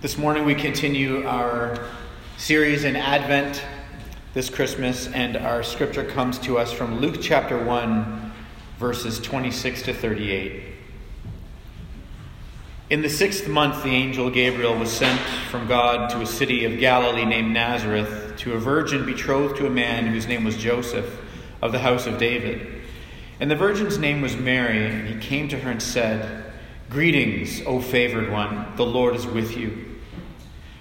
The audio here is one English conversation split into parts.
This morning we continue our series in Advent this Christmas, and our scripture comes to us from Luke chapter 1, verses 26 to 38. In the sixth month, the angel Gabriel was sent from God to a city of Galilee named Nazareth to a virgin betrothed to a man whose name was Joseph of the house of David. And the virgin's name was Mary, and he came to her and said, Greetings, O favored one, the Lord is with you.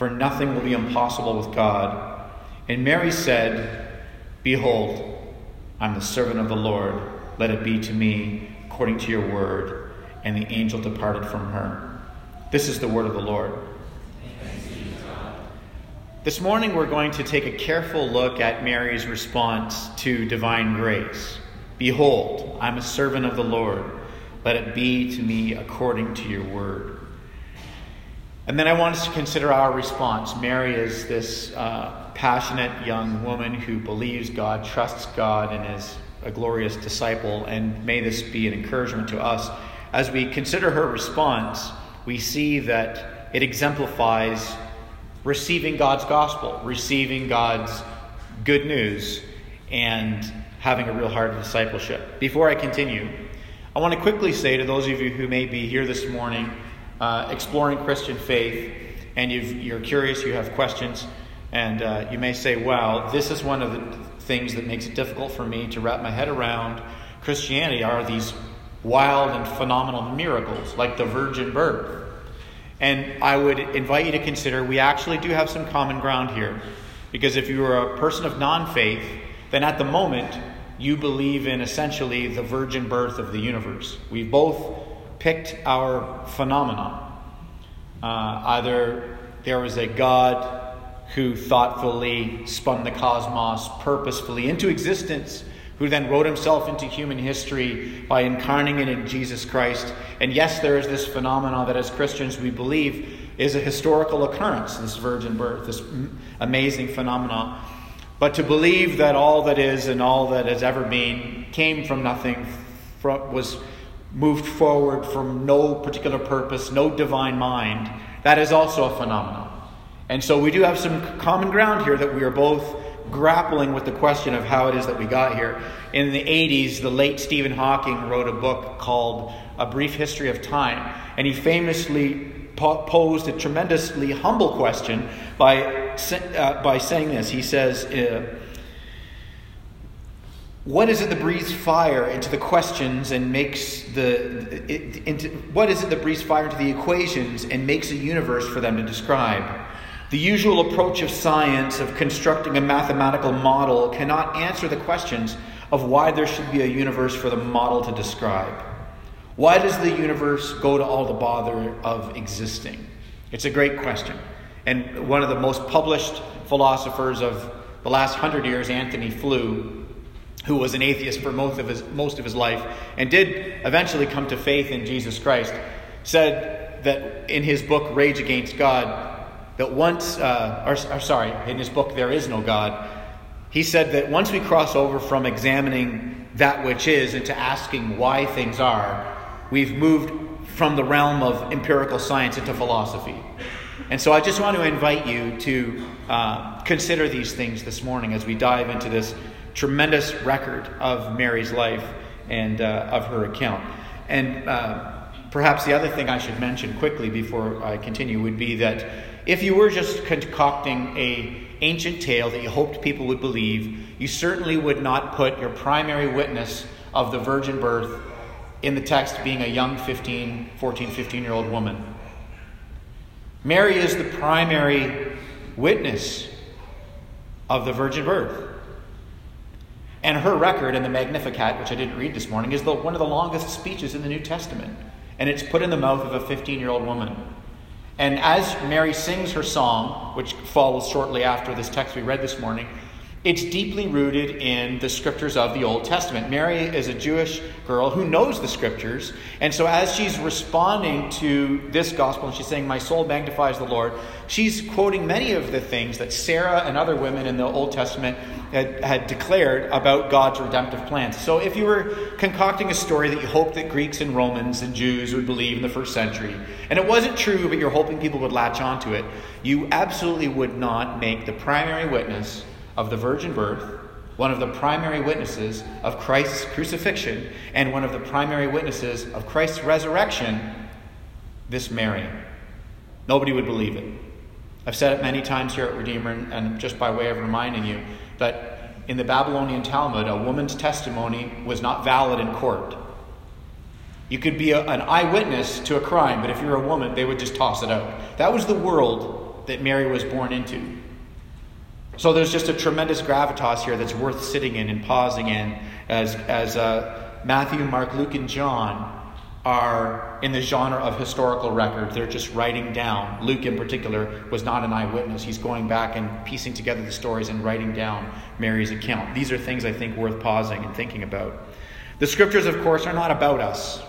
for nothing will be impossible with God. And Mary said, Behold, I'm the servant of the Lord. Let it be to me according to your word. And the angel departed from her. This is the word of the Lord. This morning, we're going to take a careful look at Mary's response to divine grace. Behold, I'm a servant of the Lord. Let it be to me according to your word. And then I want us to consider our response. Mary is this uh, passionate young woman who believes God, trusts God, and is a glorious disciple. And may this be an encouragement to us. As we consider her response, we see that it exemplifies receiving God's gospel, receiving God's good news, and having a real heart of discipleship. Before I continue, I want to quickly say to those of you who may be here this morning, uh, exploring Christian faith, and you are curious, you have questions, and uh, you may say, wow, this is one of the things that makes it difficult for me to wrap my head around Christianity are these wild and phenomenal miracles, like the virgin birth. And I would invite you to consider we actually do have some common ground here. Because if you are a person of non faith, then at the moment you believe in essentially the virgin birth of the universe. We both picked our phenomenon. Uh, either there was a God who thoughtfully spun the cosmos purposefully into existence, who then wrote himself into human history by incarnating in Jesus Christ. And yes, there is this phenomenon that as Christians we believe is a historical occurrence, this virgin birth, this amazing phenomenon. But to believe that all that is and all that has ever been came from nothing, was moved forward from no particular purpose, no divine mind, that is also a phenomenon. And so we do have some common ground here that we are both grappling with the question of how it is that we got here. In the 80s, the late Stephen Hawking wrote a book called A Brief History of Time, and he famously posed a tremendously humble question by, uh, by saying this. He says, uh, what is it that breathes fire into the questions and makes the it, into, what is it that breathes fire into the equations and makes a universe for them to describe? The usual approach of science of constructing a mathematical model cannot answer the questions of why there should be a universe for the model to describe. Why does the universe go to all the bother of existing? It's a great question. And one of the most published philosophers of the last hundred years Antony Flew who was an atheist for most of his, most of his life and did eventually come to faith in Jesus Christ, said that in his book, Rage Against God, that once, uh, or, or sorry, in his book, There Is No God, he said that once we cross over from examining that which is into asking why things are, we've moved from the realm of empirical science into philosophy. And so I just want to invite you to uh, consider these things this morning as we dive into this tremendous record of Mary's life and uh, of her account. And uh, perhaps the other thing I should mention quickly before I continue would be that if you were just concocting a ancient tale that you hoped people would believe, you certainly would not put your primary witness of the virgin birth in the text being a young 15, 14, 15 year old woman. Mary is the primary witness of the virgin birth. And her record in the Magnificat, which I didn't read this morning, is the, one of the longest speeches in the New Testament. And it's put in the mouth of a 15 year old woman. And as Mary sings her song, which follows shortly after this text we read this morning, it's deeply rooted in the scriptures of the Old Testament. Mary is a Jewish girl who knows the scriptures. And so, as she's responding to this gospel and she's saying, My soul magnifies the Lord, she's quoting many of the things that Sarah and other women in the Old Testament had, had declared about God's redemptive plans. So, if you were concocting a story that you hoped that Greeks and Romans and Jews would believe in the first century, and it wasn't true, but you're hoping people would latch onto it, you absolutely would not make the primary witness of the virgin birth, one of the primary witnesses of Christ's crucifixion, and one of the primary witnesses of Christ's resurrection, this Mary. Nobody would believe it. I've said it many times here at Redeemer, and just by way of reminding you that in the Babylonian Talmud, a woman's testimony was not valid in court. You could be a, an eyewitness to a crime, but if you're a woman, they would just toss it out. That was the world that Mary was born into. So there's just a tremendous gravitas here that's worth sitting in and pausing in as, as uh, Matthew, Mark, Luke, and John are in the genre of historical record. They're just writing down. Luke, in particular, was not an eyewitness. He's going back and piecing together the stories and writing down Mary's account. These are things I think worth pausing and thinking about. The scriptures, of course, are not about us.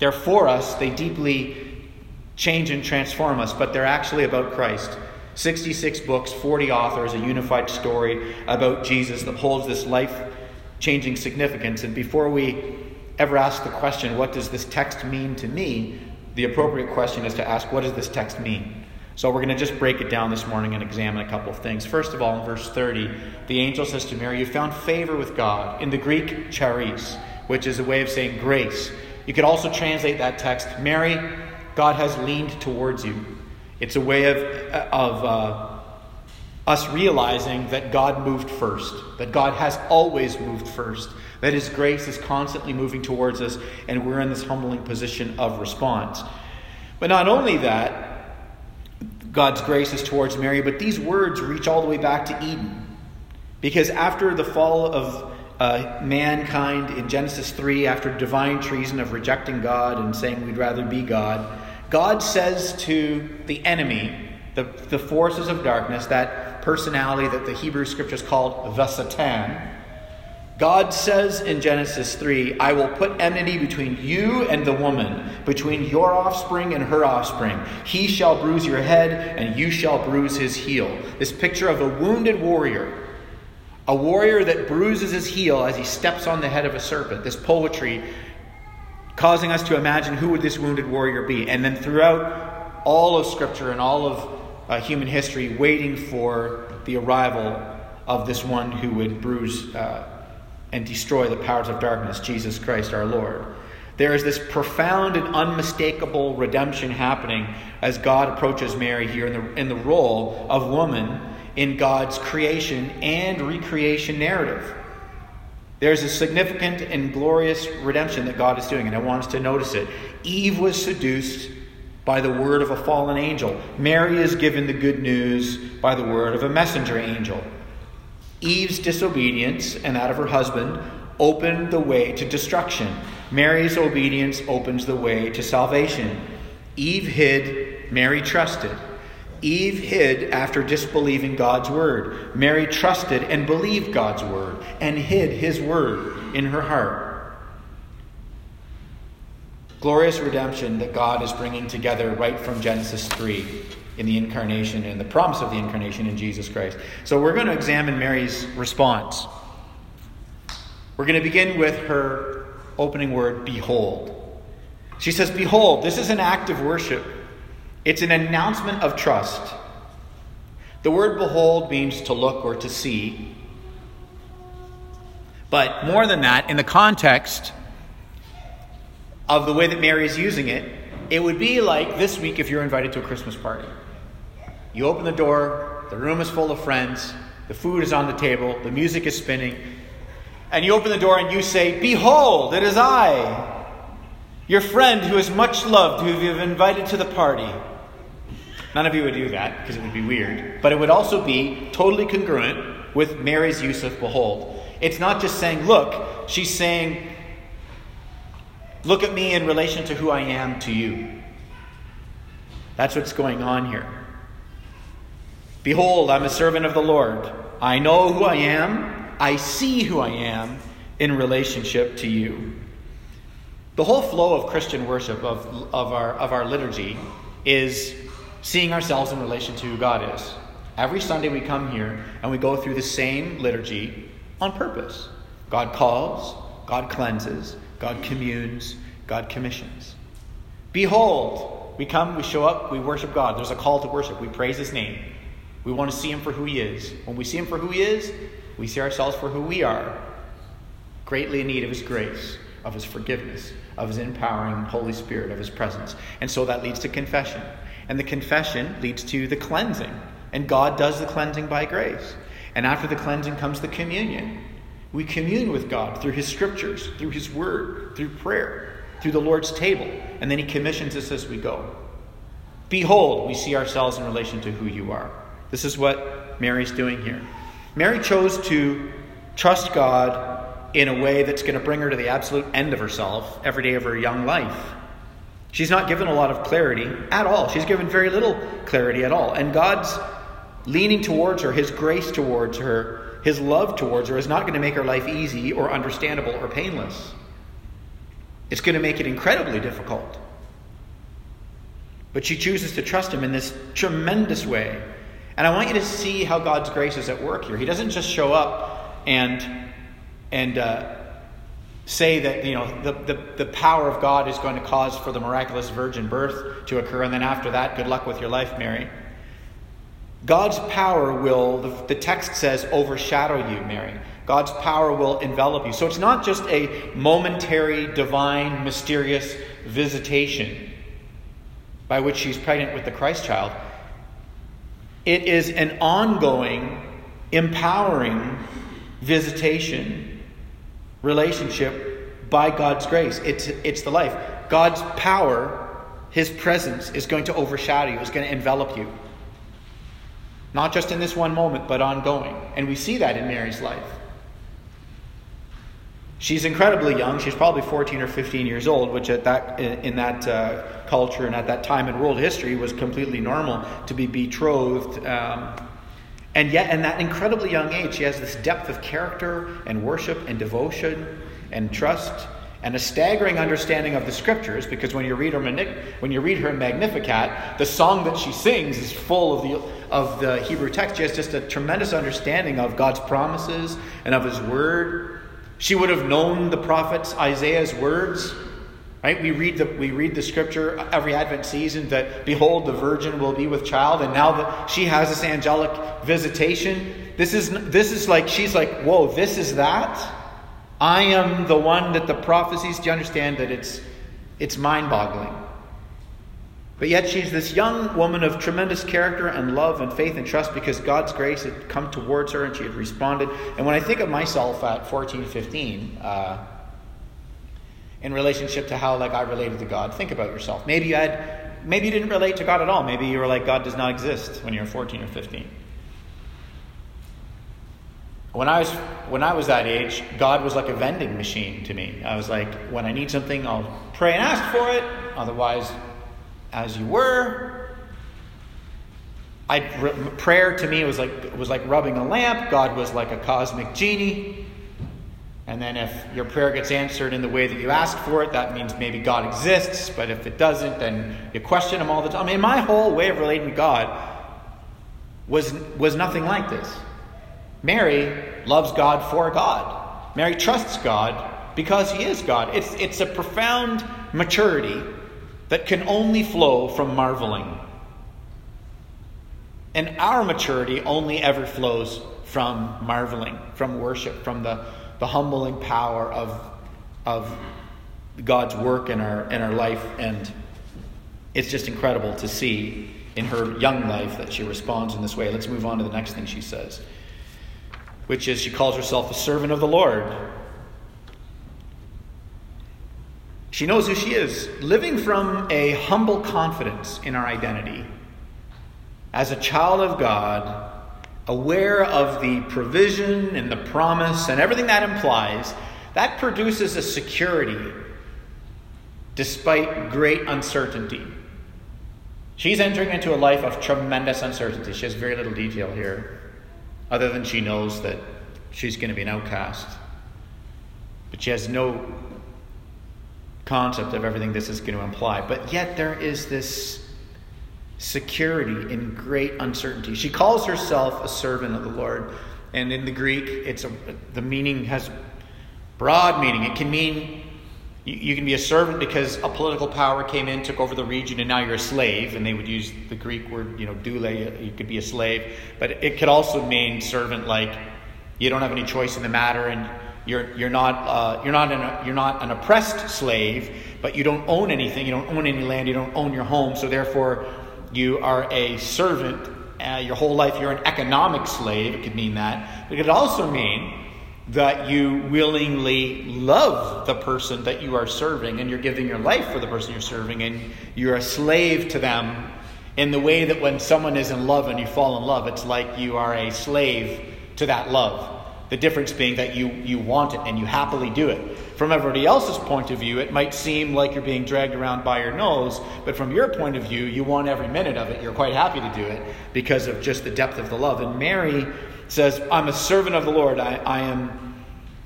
They're for us. They deeply change and transform us, but they're actually about Christ. 66 books, 40 authors, a unified story about Jesus that holds this life changing significance. And before we ever ask the question, what does this text mean to me? The appropriate question is to ask, what does this text mean? So we're going to just break it down this morning and examine a couple of things. First of all, in verse 30, the angel says to Mary, You found favor with God. In the Greek, charis, which is a way of saying grace. You could also translate that text, Mary, God has leaned towards you. It's a way of, of uh, us realizing that God moved first, that God has always moved first, that His grace is constantly moving towards us, and we're in this humbling position of response. But not only that, God's grace is towards Mary, but these words reach all the way back to Eden. Because after the fall of uh, mankind in Genesis 3, after divine treason of rejecting God and saying we'd rather be God, God says to the enemy, the, the forces of darkness, that personality that the Hebrew scriptures called the Satan, God says in Genesis 3, I will put enmity between you and the woman, between your offspring and her offspring. He shall bruise your head, and you shall bruise his heel. This picture of a wounded warrior, a warrior that bruises his heel as he steps on the head of a serpent. This poetry causing us to imagine who would this wounded warrior be. And then throughout all of Scripture and all of uh, human history, waiting for the arrival of this one who would bruise uh, and destroy the powers of darkness, Jesus Christ our Lord. There is this profound and unmistakable redemption happening as God approaches Mary here in the, in the role of woman in God's creation and recreation narrative. There's a significant and glorious redemption that God is doing, and I want us to notice it. Eve was seduced by the word of a fallen angel. Mary is given the good news by the word of a messenger angel. Eve's disobedience and that of her husband opened the way to destruction. Mary's obedience opens the way to salvation. Eve hid, Mary trusted. Eve hid after disbelieving God's word. Mary trusted and believed God's word and hid his word in her heart. Glorious redemption that God is bringing together right from Genesis 3 in the incarnation and the promise of the incarnation in Jesus Christ. So we're going to examine Mary's response. We're going to begin with her opening word, behold. She says, Behold, this is an act of worship it's an announcement of trust. The word behold means to look or to see. But more than that, in the context of the way that Mary is using it, it would be like this week if you're invited to a Christmas party. You open the door, the room is full of friends, the food is on the table, the music is spinning, and you open the door and you say, Behold, it is I, your friend who is much loved, who you have invited to the party. None of you would do that because it would be weird, but it would also be totally congruent with Mary's use of behold. It's not just saying, Look, she's saying, Look at me in relation to who I am to you. That's what's going on here. Behold, I'm a servant of the Lord. I know who I am. I see who I am in relationship to you. The whole flow of Christian worship, of, of, our, of our liturgy, is seeing ourselves in relation to who God is. Every Sunday we come here and we go through the same liturgy on purpose. God calls, God cleanses, God communes, God commissions. Behold, we come, we show up, we worship God. There's a call to worship. We praise His name. We want to see Him for who He is. When we see Him for who He is, we see ourselves for who we are, greatly in need of His grace, of His forgiveness, of His empowering Holy Spirit, of His presence. And so that leads to confession. And the confession leads to the cleansing. And God does the cleansing by grace. And after the cleansing comes the communion. We commune with God through His scriptures, through His word, through prayer, through the Lord's table. And then He commissions us as we go. Behold, we see ourselves in relation to who you are. This is what Mary's doing here. Mary chose to trust God in a way that's going to bring her to the absolute end of herself every day of her young life. She's not given a lot of clarity at all. She's given very little clarity at all. And God's leaning towards her, His grace towards her, his love towards her is not going to make her life easy or understandable or painless. It's going to make it incredibly difficult. But she chooses to trust him in this tremendous way. And I want you to see how God's grace is at work here. He doesn't just show up and and uh, say that you know the, the, the power of God is going to cause for the miraculous virgin birth to occur, and then after that, good luck with your life, Mary. God's power will, the, the text says, overshadow you, Mary. God's power will envelop you. So it's not just a momentary, divine, mysterious visitation by which she's pregnant with the Christ child. It is an ongoing, empowering visitation, relationship by God's grace. It's, it's the life. God's power, His presence, is going to overshadow you, is going to envelop you. Not just in this one moment, but ongoing. And we see that in Mary's life. She's incredibly young. She's probably 14 or 15 years old, which at that, in that uh, culture and at that time in world history was completely normal to be betrothed. Um, and yet, in that incredibly young age, she has this depth of character and worship and devotion and trust and a staggering understanding of the scriptures because when you read her when you read her Magnificat, the song that she sings is full of the of the Hebrew text. She has just a tremendous understanding of God's promises and of His Word. She would have known the prophets Isaiah's words. Right? We read the we read the scripture every Advent season that behold the virgin will be with child, and now that she has this angelic visitation, this is this is like she's like, whoa, this is that. I am the one that the prophecies, do you understand that it's, it's mind boggling? But yet she's this young woman of tremendous character and love and faith and trust because God's grace had come towards her and she had responded. And when I think of myself at 14, 15, uh, in relationship to how like I related to God, think about yourself. Maybe you had, maybe you didn't relate to God at all. Maybe you were like God does not exist when you were 14 or 15. When I was when I was that age, God was like a vending machine to me. I was like, when I need something, I'll pray and ask for it. Otherwise, as you were. I prayer to me was like was like rubbing a lamp. God was like a cosmic genie. And then if your prayer gets answered in the way that you asked for it, that means maybe God exists. But if it doesn't, then you question him all the time. I mean, my whole way of relating to God was was nothing like this. Mary loves God for God. Mary trusts God because He is God. It's, it's a profound maturity that can only flow from marveling. And our maturity only ever flows from marveling, from worship, from the, the humbling power of, of God's work in our, in our life. And it's just incredible to see in her young life that she responds in this way. Let's move on to the next thing she says, which is she calls herself a servant of the Lord. She knows who she is, living from a humble confidence in our identity. As a child of God, aware of the provision and the promise and everything that implies, that produces a security despite great uncertainty. She's entering into a life of tremendous uncertainty. She has very little detail here, other than she knows that she's going to be an outcast. But she has no concept of everything this is going to imply. But yet there is this security in great uncertainty. She calls herself a servant of the Lord. And in the Greek, it's a, the meaning has broad meaning. It can mean you, you can be a servant because a political power came in, took over the region, and now you're a slave. And they would use the Greek word, you know, doule. You could be a slave, but it could also mean servant, like you don't have any choice in the matter, and you're you're not uh, you're not an you're not an oppressed slave, but you don't own anything. You don't own any land. You don't own your home. So therefore, you are a servant. Uh, your whole life, you're an economic slave. It could mean that. But it could also mean that you willingly love the person that you are serving and you're giving your life for the person you're serving and you're a slave to them in the way that when someone is in love and you fall in love, it's like you are a slave to that love. The difference being that you, you want it and you happily do it. From everybody else's point of view, it might seem like you're being dragged around by your nose, but from your point of view, you want every minute of it. You're quite happy to do it because of just the depth of the love. And Mary says, I'm a servant of the Lord. I, I, am,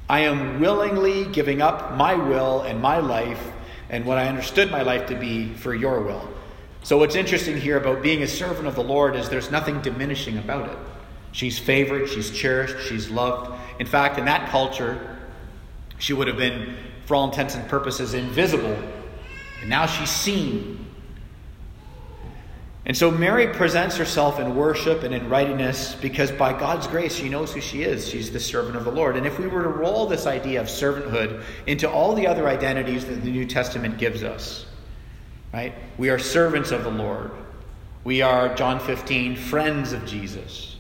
I am willingly giving up my will and my life and what I understood my life to be for your will. So, what's interesting here about being a servant of the Lord is there's nothing diminishing about it. She's favored, she's cherished, she's loved. In fact, in that culture, she would have been, for all intents and purposes, invisible. And now she's seen. And so Mary presents herself in worship and in readiness because by God's grace she knows who she is. She's the servant of the Lord. And if we were to roll this idea of servanthood into all the other identities that the New Testament gives us, right? We are servants of the Lord. We are, John 15, friends of Jesus.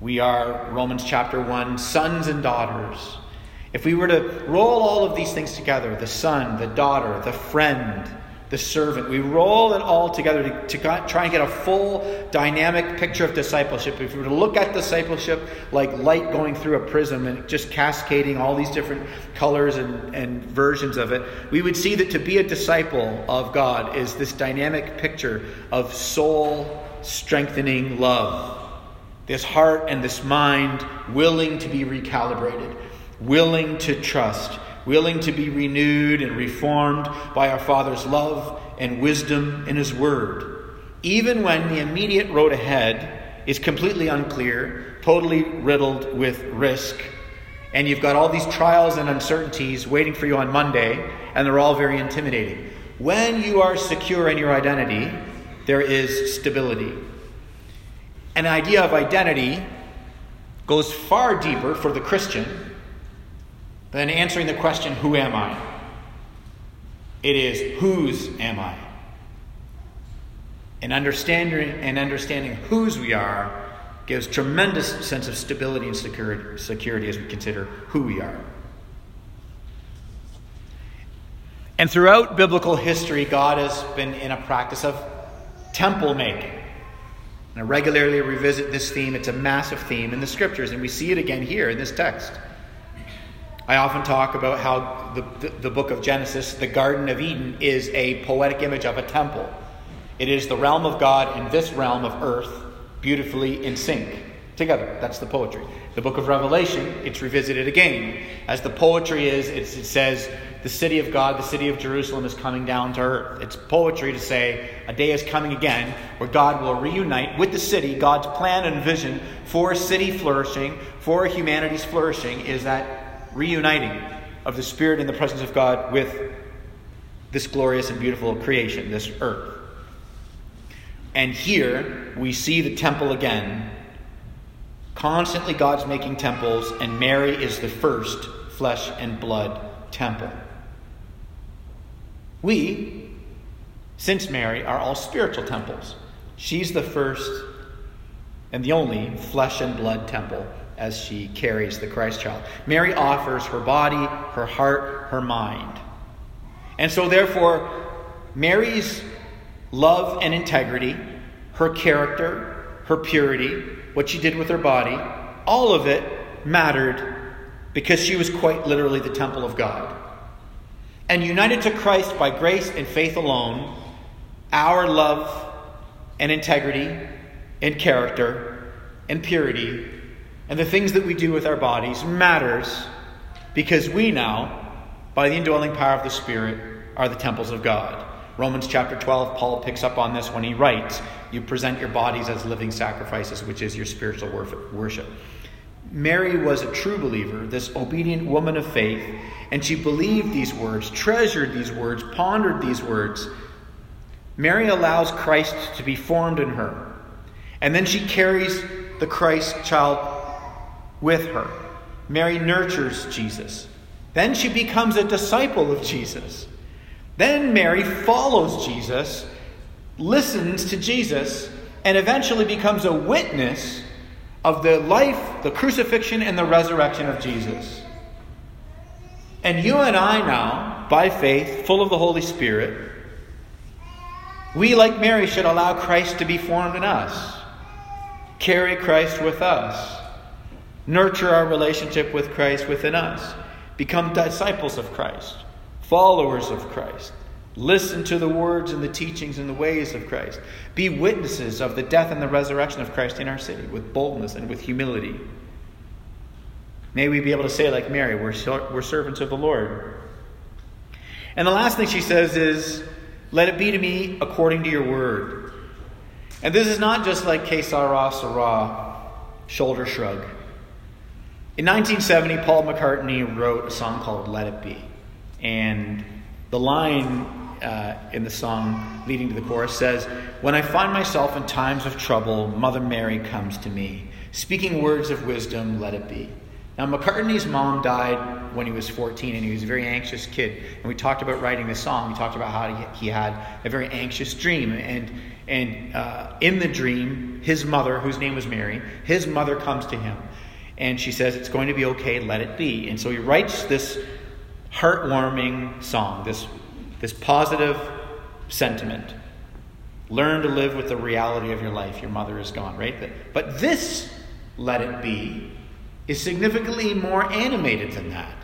We are, Romans chapter 1, sons and daughters. If we were to roll all of these things together the son, the daughter, the friend, the servant. We roll it all together to, to, try and get a full dynamic picture of discipleship. If we were to look at discipleship like light going through a prism and just cascading all these different colors and, and versions of it, we would see that to be a disciple of God is this dynamic picture of soul strengthening love. This heart and this mind willing to be recalibrated, willing to trust willing to be renewed and reformed by our Father's love and wisdom in His Word, even when the immediate road ahead is completely unclear, totally riddled with risk, and you've got all these trials and uncertainties waiting for you on Monday, and they're all very intimidating. When you are secure in your identity, there is stability. An idea of identity goes far deeper for the Christian then answering the question, Who am I? It is, Whose am I? And understanding, and understanding whose we are gives tremendous sense of stability and security, security as we consider who we are. And throughout biblical history, God has been in a practice of temple making. And I regularly revisit this theme. It's a massive theme in the scriptures, and we see it again here in this text. I often talk about how the, the, the, book of Genesis, the Garden of Eden, is a poetic image of a temple. It is the realm of God and this realm of earth beautifully in sync together. That's the poetry. The book of Revelation, it's revisited again. As the poetry is, it says, the city of God, the city of Jerusalem is coming down to earth. It's poetry to say a day is coming again where God will reunite with the city. God's plan and vision for a city flourishing, for humanity's flourishing, is that reuniting of the Spirit in the presence of God with this glorious and beautiful creation, this earth. And here we see the temple again. Constantly, God's making temples, and Mary is the first flesh and blood temple. We, since Mary, are all spiritual temples. She's the first and the only flesh and blood temple as she carries the Christ child. Mary offers her body, her heart, her mind. And so, therefore, Mary's love and integrity, her character, her purity, what she did with her body, all of it mattered because she was quite literally the temple of God. And united to Christ by grace and faith alone, our love and integrity and character and purity and the things that we do with our bodies matters because we now, by the indwelling power of the Spirit, are the temples of God. Romans chapter 12, Paul picks up on this when he writes, You present your bodies as living sacrifices, which is your spiritual worship. Mary was a true believer, this obedient woman of faith, and she believed these words, treasured these words, pondered these words. Mary allows Christ to be formed in her, and then she carries the Christ child with her. Mary nurtures Jesus. Then she becomes a disciple of Jesus. Then Mary follows Jesus, listens to Jesus, and eventually becomes a witness of the life, the crucifixion, and the resurrection of Jesus. And you and I now, by faith, full of the Holy Spirit, we, like Mary, should allow Christ to be formed in us, carry Christ with us nurture our relationship with Christ within us, become disciples of Christ, followers of Christ. Listen to the words and the teachings and the ways of Christ. Be witnesses of the death and the resurrection of Christ in our city with boldness and with humility. May we be able to say, like Mary, we're, we're servants of the Lord. And the last thing she says is, Let it be to me according to your word. And this is not just like que sera, sera, shoulder shrug. In 1970, Paul McCartney wrote a song called Let It Be. And the line uh, in the song leading to the chorus says, When I find myself in times of trouble, Mother Mary comes to me, speaking words of wisdom, let it be. Now, McCartney's mom died when he was 14, and he was a very anxious kid. And we talked about writing this song. We talked about how he, had a very anxious dream. And, and uh, in the dream, his mother, whose name was Mary, his mother comes to him and she says, It's going to be okay, let it be. And so he writes this heartwarming song, this, this positive sentiment. Learn to live with the reality of your life. Your mother is gone, right? But this, let it be, is significantly more animated than that.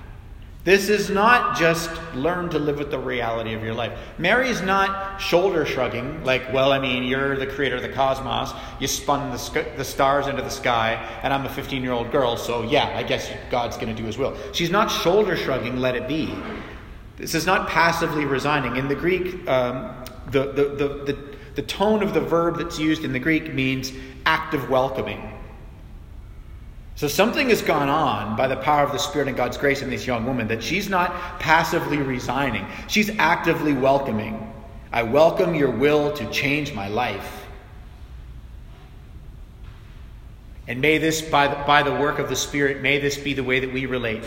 This is not just learn to live with the reality of your life. Mary's not shoulder shrugging, like, well, I mean, you're the creator of the cosmos. You spun the, sk- the stars into the sky, and I'm a 15 year old girl, so yeah, I guess God's going to do his will. She's not shoulder shrugging, let it be. This is not passively resigning. In the Greek, um, the, the, the, the, the tone of the verb that's used in the Greek means active welcoming. So something has gone on by the power of the Spirit and God's grace in this young woman that she's not passively resigning, she's actively welcoming. I welcome your will to change my life. And may this, by the, by the work of the Spirit, may this be the way that we relate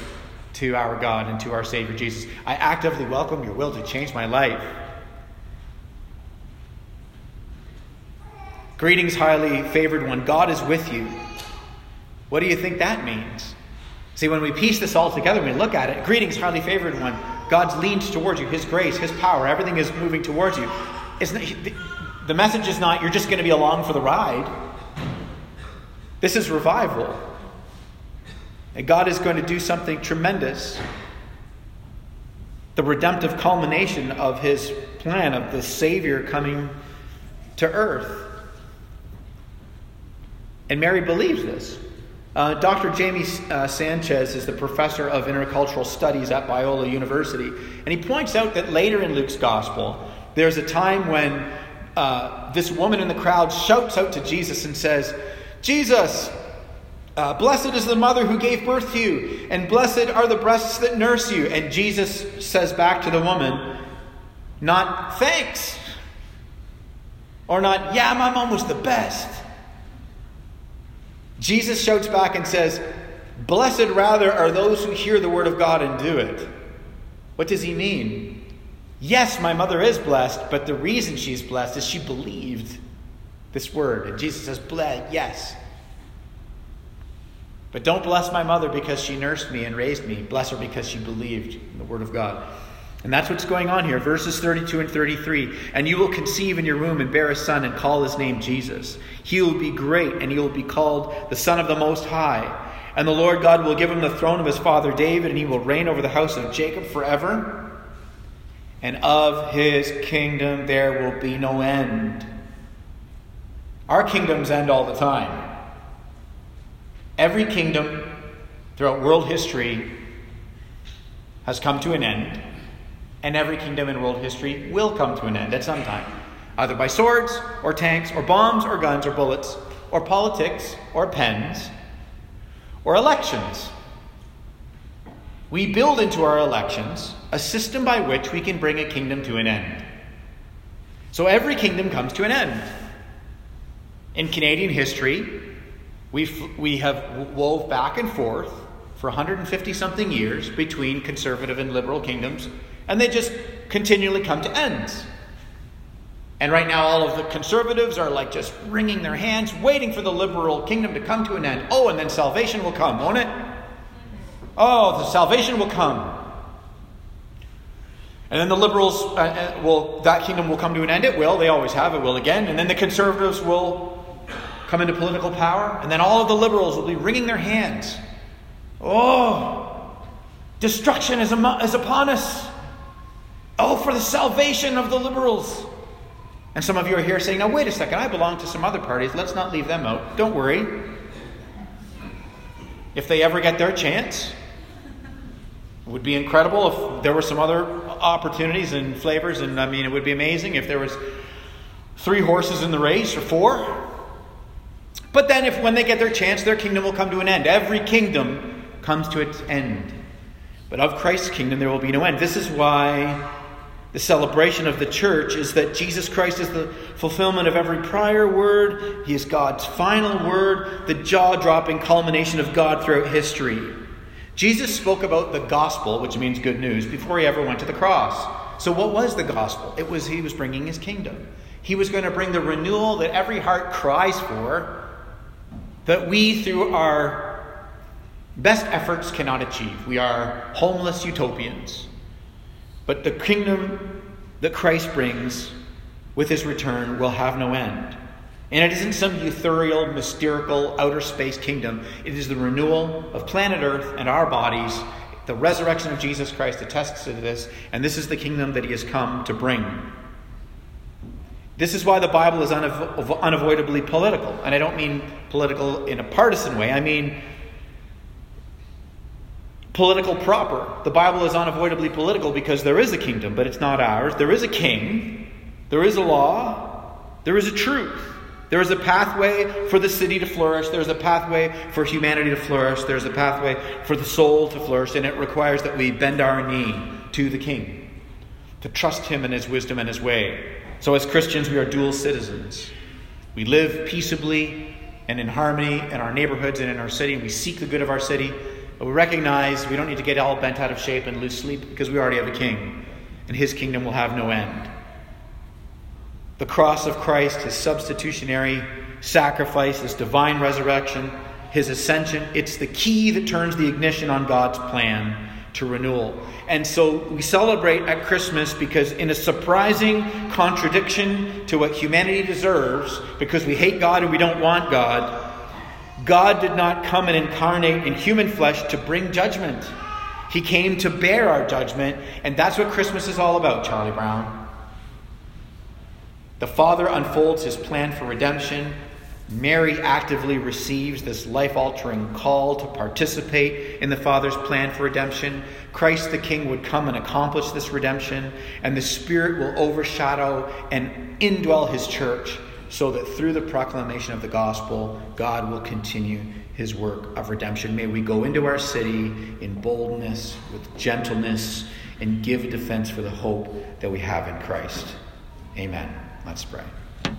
to our God and to our Savior Jesus. I actively welcome your will to change my life. Greetings, highly favored one. God is with you. What do you think that means? See, when we piece this all together, and we look at it, greetings, highly favored one. God's leaned towards you, His grace, His power, everything is moving towards you. the message is not you're just going to be along for the ride. This is revival. And God is going to do something tremendous. The redemptive culmination of His plan of the Savior coming to earth. And Mary believes this. Uh, Dr. Jamie uh, Sanchez is the professor of intercultural studies at Biola University, and he points out that later in Luke's gospel, there's a time when uh, this woman in the crowd shouts out to Jesus and says, Jesus, uh, blessed is the mother who gave birth to you, and blessed are the breasts that nurse you. And Jesus says back to the woman, not thanks, or not, yeah, my mom was the best. Jesus shouts back and says, Blessed rather are those who hear the word of God and do it. What does he mean? Yes, my mother is blessed, but the reason she's blessed is she believed. This word. And Jesus says, Bled, yes. But don't bless my mother because she nursed me and raised me. Bless her because she believed in the word of God. And that's what's going on here. Verses 32 and 33. And you will conceive in your womb and bear a son and call his name Jesus. He will be great and he will be called the Son of the Most High. And the Lord God will give him the throne of his father David, and he will reign over the house of Jacob forever. And of his kingdom there will be no end. Our kingdoms end all the time. Every kingdom throughout world history has come to an end and every kingdom in world history will come to an end at some time, either by swords or tanks or bombs or guns or bullets or politics or pens or elections. We build into our elections a system by which we can bring a kingdom to an end. So every kingdom comes to an end. In Canadian history, we've, we have wove back and forth for 150 something years between conservative and liberal kingdoms and they just continually come to ends. And right now, all of the conservatives are like just wringing their hands, waiting for the liberal kingdom to come to an end. Oh, and then salvation will come, won't it? Oh, the salvation will come. And then the liberals, uh, uh, well, that kingdom will come to an end. It will. They always have. It will again. And then the conservatives will come into political power. And then all of the liberals will be wringing their hands. Oh, destruction is, is upon us. Oh, for the salvation of the liberals. And some of you are here saying, now, wait a second, I belong to some other parties. Let's not leave them out. Don't worry. If they ever get their chance, it would be incredible if there were some other opportunities and flavors. And I mean, it would be amazing if there was three horses in the race or four. But then, if when they get their chance, their kingdom will come to an end. Every kingdom comes to its end. But of Christ's kingdom, there will be no end. This is why the celebration of the church is that Jesus Christ is the fulfillment of every prior word. He is God's final word, the jaw dropping culmination of God throughout history. Jesus spoke about the gospel, which means good news, before he ever went to the cross. So, what was the gospel? It was he was bringing his kingdom. He was going to bring the renewal that every heart cries for, that we, through our best efforts, cannot achieve. We are homeless utopians. But the kingdom that Christ brings with his return will have no end. And it isn't some ethereal, mystical, outer space kingdom. It is the renewal of planet Earth and our bodies. The resurrection of Jesus Christ attests to this, and this is the kingdom that he has come to bring. This is why the Bible is unavo- unavoidably political. And I don't mean political in a partisan way, I mean political proper. The Bible is unavoidably political because there is a kingdom, but it's not ours. There is a king, there is a law, there is a truth. There is a pathway for the city to flourish. There's a pathway for humanity to flourish. There's a pathway for the soul to flourish. And it requires that we bend our knee to the king, to trust him in his wisdom and his way. So, as Christians, we are dual citizens. We live peaceably and in harmony in our neighborhoods and in our city. We seek the good of our city. We recognize we don't need to get all bent out of shape and lose sleep because we already have a king, and his kingdom will have no end. The cross of Christ, his substitutionary sacrifice, his divine resurrection, his ascension, it's the key that turns the ignition on God's plan to renewal. And so we celebrate at Christmas because, in a surprising contradiction to what humanity deserves, because we hate God and we don't want God, God did not come and incarnate in human flesh to bring judgment. He came to bear our judgment, and that's what Christmas is all about, Charlie Brown. The Father unfolds his plan for redemption. Mary actively receives this life altering call to participate in the Father's plan for redemption. Christ the King would come and accomplish this redemption, and the Spirit will overshadow and indwell his church so that through the proclamation of the gospel, God will continue his work of redemption. May we go into our city in boldness, with gentleness, and give defense for the hope that we have in Christ. Amen. Let's pray.